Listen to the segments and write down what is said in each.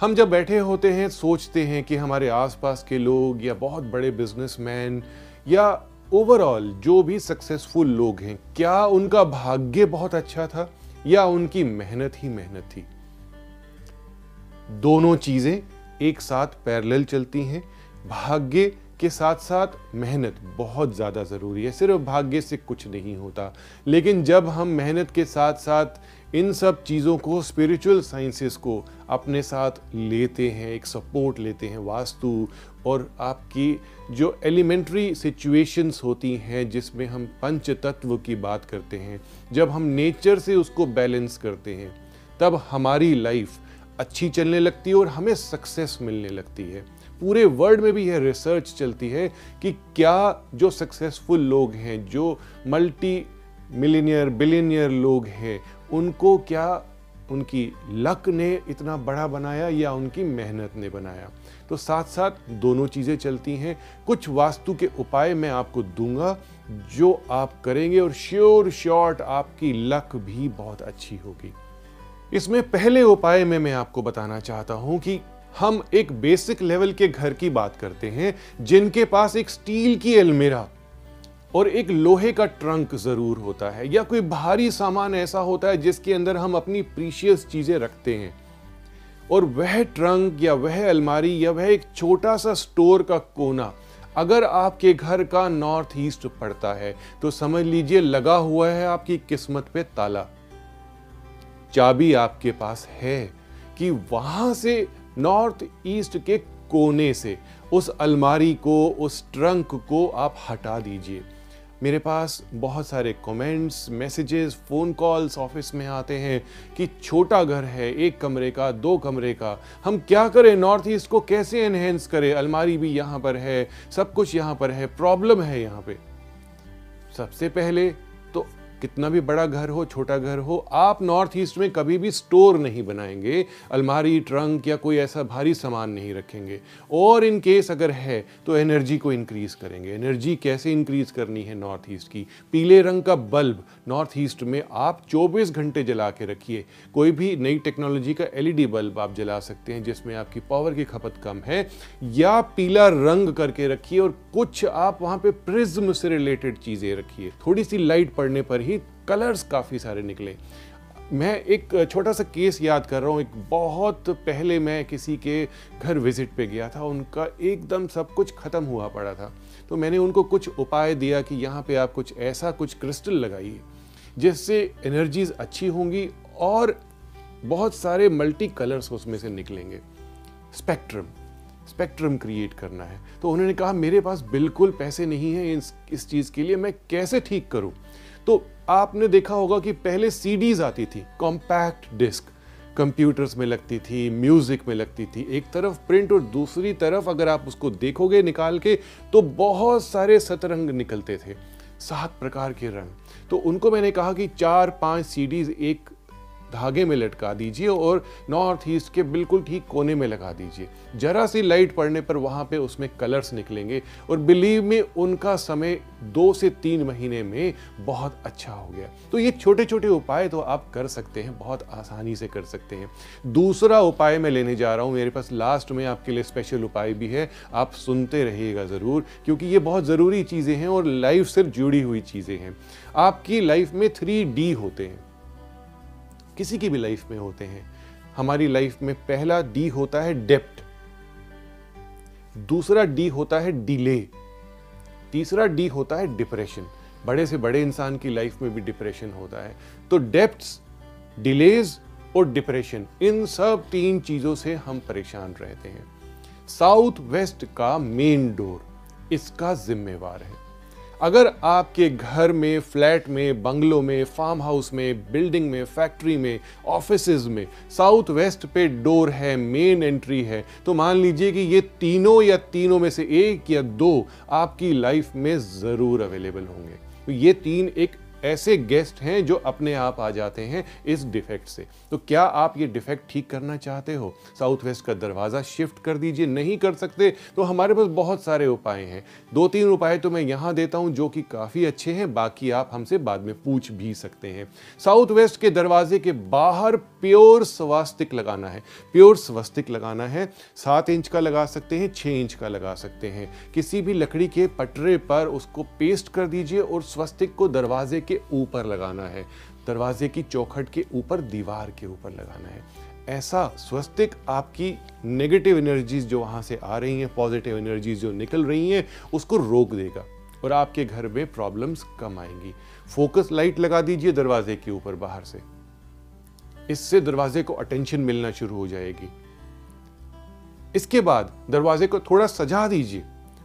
हम जब बैठे होते हैं, सोचते हैं कि हमारे आसपास के लोग या बहुत बड़े बिजनेसमैन या ओवरऑल जो भी सक्सेसफुल लोग हैं, क्या उनका भाग्य बहुत अच्छा था या उनकी मेहनत ही मेहनत थी? दोनों चीज़ें एक साथ पैरेलल चलती हैं। भाग्य के साथ साथ मेहनत बहुत ज़्यादा ज़रूरी है। सिर्फ़ भाग्य से कुछ नहीं होता। लेकिन जब हम मेहनत के साथ साथ इन सब चीज़ों को स्पिरिचुअल साइंसेस को अपने साथ लेते हैं, एक सपोर्ट लेते हैं वास्तु और आपकी जो एलिमेंट्री सिचुएशंस होती हैं जिसमें हम पंच तत्व की बात करते हैं, जब हम नेचर से उसको बैलेंस करते हैं, तब हमारी लाइफ अच्छी चलने लगती है और हमें सक्सेस मिलने लगती है। पूरे वर्ल्ड में भी यह रिसर्च चलती है कि क्या जो सक्सेसफुल लोग हैं, जो मल्टी मिलीनियर बिलीनियर लोग हैं उनको क्या उनकी लक ने इतना बड़ा बनाया या उनकी मेहनत ने बनाया? तो साथ साथ दोनों चीज़ें चलती हैं। कुछ वास्तु के उपाय मैं आपको दूँगा जो आप करेंगे और श्योर शॉर्ट आपकी लक भी बहुत अच्छी होगी। इसमें पहले उपाय में मैं आपको बताना चाहता हूँ कि हम एक बेसिक लेवल के घर की बात करते हैं, जिनके पास एक स्टील की अलमेरा और एक लोहे का ट्रंक ज़रूर होता है, या कोई भारी सामान ऐसा होता है जिसके अंदर हम अपनी प्रीशियस चीज़ें रखते हैं। और वह ट्रंक या वह अलमारी या वह एक छोटा सा स्टोर का कोना, अगर आपके घर का नॉर्थ ईस्ट पड़ता है तो समझ लीजिए लगा हुआ है आपकी किस्मत पे ताला। चाबी आपके पास है कि वहाँ से नॉर्थ ईस्ट के कोने से उस अलमारी को, उस ट्रंक को आप हटा दीजिए। मेरे पास बहुत सारे comments messages phone calls office में आते हैं कि छोटा घर है, एक कमरे का, दो कमरे का। हम क्या करें? नॉर्थ ईस्ट को कैसे एनहेंस करें? अलमारी भी यहाँ पर है, सब कुछ यहाँ पर है प्रॉब्लम है यहाँ पे। सबसे पहले कितना भी बड़ा घर हो, छोटा घर हो, आप नॉर्थ ईस्ट में कभी भी स्टोर नहीं बनाएँगे, अलमारी ट्रंक या कोई ऐसा भारी सामान नहीं रखेंगे। और इन केस अगर है तो एनर्जी को इंक्रीज करेंगे। एनर्जी कैसे इंक्रीज करनी है नॉर्थ ईस्ट की? पीले रंग का बल्ब नॉर्थ ईस्ट में आप 24 घंटे जला के रखिए। कोई भी नई टेक्नोलॉजी का एलईडी बल्ब आप जला सकते हैं, जिसमें आपकी पावर की खपत कम है। या पीला रंग करके रखिए और कुछ आप वहाँ पे प्रिज्म से रिलेटेड चीज़ें रखिए। थोड़ी सी लाइट पड़ने पर ही ही कलर्स काफ़ी सारे निकले। मैं एक छोटा सा केस याद कर रहा हूँ, एक बहुत पहले मैं किसी के घर विज़िट पे गया था, उनका एकदम सब कुछ ख़त्म हुआ पड़ा था। तो मैंने उनको कुछ उपाय दिया कि यहाँ पे आप कुछ ऐसा कुछ क्रिस्टल लगाइए, जिससे एनर्जीज अच्छी होंगी और बहुत सारे मल्टी कलर्स उसमें से निकलेंगे। स्पेक्ट्रम स्पेक्ट्रम क्रिएट करना है। तो उन्होंने कहा, मेरे पास बिल्कुल पैसे नहीं है, इस इस चीज़ के लिए मैं कैसे ठीक करूँ? तो आपने देखा होगा कि पहले सीडीज आती थी कॉम्पैक्ट डिस्क कंप्यूटर्स में लगती थी म्यूज़िक में लगती थी। एक तरफ़ प्रिंट और दूसरी तरफ़ अगर आप उसको देखोगे निकाल के तो बहुत सारे सतरंग निकलते थे, सात प्रकार के रंग। तो उनको मैंने कहा कि चार, पाँच सीडीज एक धागे में लटका दीजिए और नॉर्थ ईस्ट के बिल्कुल ठीक कोने में लगा दीजिए। जरा सी लाइट पड़ने पर वहाँ पे उसमें कलर्स निकलेंगे और बिलीव में उनका समय दो से तीन महीने में बहुत अच्छा हो गया। तो ये छोटे छोटे उपाय तो आप कर सकते हैं, बहुत आसानी से कर सकते हैं। दूसरा उपाय मैं लेने जा रहा हूँ, मेरे पास लास्ट में आपके लिए स्पेशल उपाय भी है, आप सुनते रहिएगा ज़रूर, क्योंकि ये बहुत ज़रूरी चीज़ें हैं और लाइफ से जुड़ी हुई चीज़ें हैं। आपकी लाइफ में थ्री डी होते हैं। किसी की भी लाइफ में होते हैं। हमारी लाइफ में पहला डी होता है डेप्ट दूसरा डी होता है डिले तीसरा डी होता है डिप्रेशन बड़े से बड़े इंसान की लाइफ में भी डिप्रेशन होता है। तो डेप्थ डिलेज और डिप्रेशन इन सब तीन चीज़ों से हम परेशान रहते हैं। साउथ वेस्ट का मेन डोर इसका जिम्मेवार है। अगर आपके घर में, फ्लैट में, बंगलों में फार्म हाउस में बिल्डिंग में फैक्ट्री में ऑफ़िस में साउथ वेस्ट पे डोर है मेन एंट्री है तो मान लीजिए कि ये तीनों या तीनों में से एक या दो आपकी लाइफ में ज़रूर अवेलेबल होंगे। तो ये तीन एक ऐसे गेस्ट हैं जो अपने आप आ जाते हैं इस डिफेक्ट से। तो क्या आप ये डिफेक्ट ठीक करना चाहते हो? साउथ वेस्ट का दरवाज़ा शिफ्ट कर दीजिए, नहीं कर सकते तो हमारे पास बहुत सारे उपाय हैं। दो तीन उपाय तो मैं यहाँ देता हूँ जो कि काफ़ी अच्छे हैं, बाकी आप हमसे बाद में पूछ भी सकते हैं। साउथ वेस्ट के दरवाजे के बाहर प्योर स्वास्तिक लगाना है। प्योर स्वस्तिक लगाना है, सात इंच का लगा सकते हैं छः इंच का लगा सकते हैं। किसी भी लकड़ी के पटरे पर उसको पेस्ट कर दीजिए और स्वस्तिक को दरवाजे के ऊपर लगाना है, दरवाजे की चौखट के ऊपर दीवार के ऊपर लगाना है। ऐसा स्वस्तिक आपकी नेगेटिव एनर्जीज जो वहाँ से आ रही हैं पॉजिटिव एनर्जीज जो निकल रही हैं, उसको रोक देगा और आपके घर में प्रॉब्लम्स कम आएँगी। फोकस लाइट लगा दीजिए दरवाजे के ऊपर बाहर से। इससे दरवाजे को अटेंशन मिलना शुरू हो जाएगी। इसके बाद दरवाजे को थोड़ा सजा दीजिए।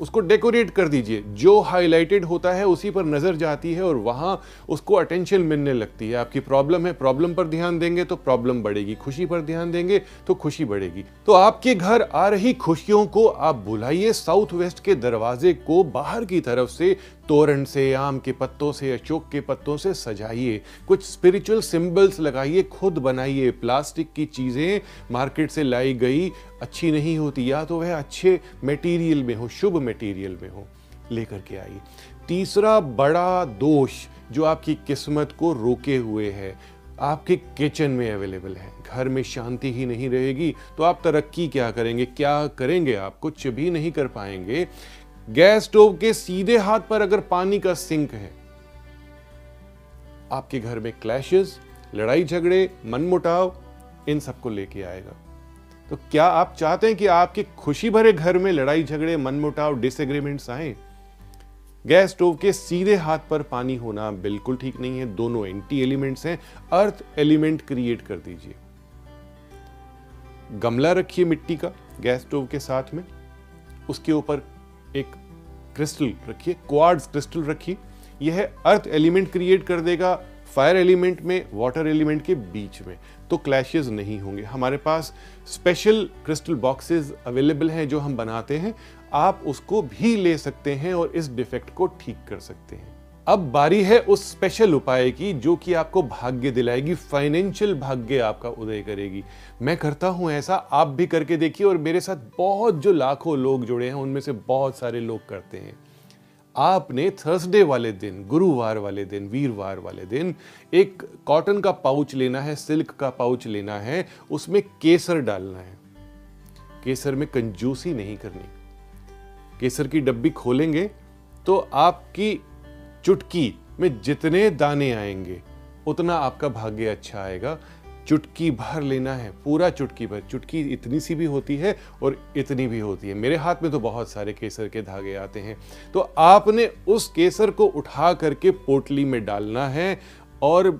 उसको डेकोरेट कर दीजिए। जो हाईलाइटेड होता है, उसी पर नज़र जाती है और वहाँ उसको अटेंशन मिलने लगती है। आपकी प्रॉब्लम है प्रॉब्लम पर ध्यान देंगे तो प्रॉब्लम बढ़ेगी, खुशी पर ध्यान देंगे तो खुशी बढ़ेगी। तो आपके घर आ रही खुशियों को आप बुलाइए साउथ वेस्ट के दरवाजे को बाहर की तरफ़ से तोरण से, आम के पत्तों से, अशोक के पत्तों से सजाइए। कुछ स्पिरिचुअल सिंबल्स लगाइए, खुद बनाइए। प्लास्टिक की चीज़ें मार्केट से लाई गई, अच्छी नहीं होती। या तो वह अच्छे मटेरियल में हो, शुभ मटेरियल में हो, लेकर के आइए। तीसरा बड़ा दोष जो आपकी किस्मत को रोके हुए है, आपके किचन में अवेलेबल है। घर में शांति ही नहीं रहेगी तो आप तरक्की क्या करेंगे? क्या करेंगे आप? कुछ भी नहीं कर पाएँगे। गैस स्टोव के सीधे हाथ पर अगर पानी का सिंक है, आपके घर में क्लैशेस लड़ाई झगड़े, मनमुटाव, इन सबको लेके आएगा। तो क्या आप चाहते हैं कि आपके खुशी भरे घर में लड़ाई झगड़े, मनमुटाव डिसएग्रीमेंट्स आए? गैस स्टोव के सीधे हाथ पर पानी होना बिल्कुल ठीक नहीं है। दोनों एंटी एलिमेंट्स हैं। अर्थ एलिमेंट क्रिएट कर दीजिए। गमला रखिए मिट्टी का गैस स्टोव के साथ में। उसके ऊपर एक क्रिस्टल रखिए क्वार्ड्स क्रिस्टल रखिए। यह अर्थ एलिमेंट क्रिएट कर देगा फायर एलिमेंट में, वाटर एलिमेंट के बीच में। तो क्लैशेज नहीं होंगे। हमारे पास स्पेशल क्रिस्टल बॉक्सेस अवेलेबल हैं जो हम बनाते हैं। आप उसको भी ले सकते हैं और इस डिफेक्ट को ठीक कर सकते हैं। अब बारी है उस स्पेशल उपाय की जो कि आपको भाग्य दिलाएगी फाइनेंशियल भाग्य आपका उदय करेगी। मैं करता हूँ ऐसा, आप भी करके देखिए और मेरे साथ बहुत जो लाखों लोग जुड़े हैं, उनमें से बहुत सारे लोग करते हैं। आपने थर्सडे वाले दिन, गुरुवार वाले दिन, वीरवार वाले दिन एक कॉटन का पाउच लेना है सिल्क का पाउच लेना है, उसमें केसर डालना है। केसर में कंजूसी नहीं करनी। केसर की डब्बी खोलेंगे तो आपकी चुटकी में जितने दाने आएँगे, उतना आपका भाग्य अच्छा आएगा। चुटकी भर लेना है, पूरा चुटकी भर। चुटकी इतनी सी भी होती है और इतनी भी होती है। मेरे हाथ में तो बहुत सारे केसर के धागे आते हैं। तो आपने उस केसर को उठा करके पोटली में डालना है और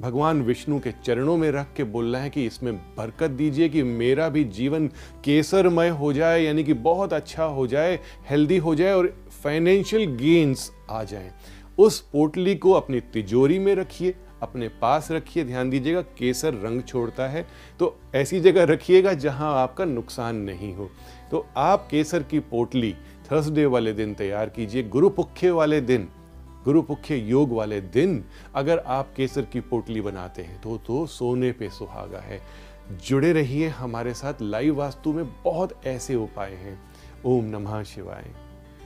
भगवान विष्णु के चरणों में रख के बोलना है कि इसमें बरकत दीजिए कि मेरा भी जीवन केसरमय हो जाए, यानी कि बहुत अच्छा हो जाए हेल्दी हो जाए और फाइनेंशियल गेन्स आ जाएँ। उस पोटली को अपनी तिजोरी में रखिए, अपने पास रखिए। ध्यान दीजिएगा, केसर रंग छोड़ता है। तो ऐसी जगह रखिएगा जहाँ आपका नुकसान नहीं हो। तो आप केसर की पोटली थर्सडे वाले दिन तैयार कीजिए गुरुपुखे वाले दिन गुरुपुखे योग वाले दिन। अगर आप केसर की पोटली बनाते हैं तो तो सोने पे सुहागा है। जुड़े रहिए हमारे साथ लाइव वास्तु में बहुत ऐसे उपाय हैं। ओम नमः शिवाय।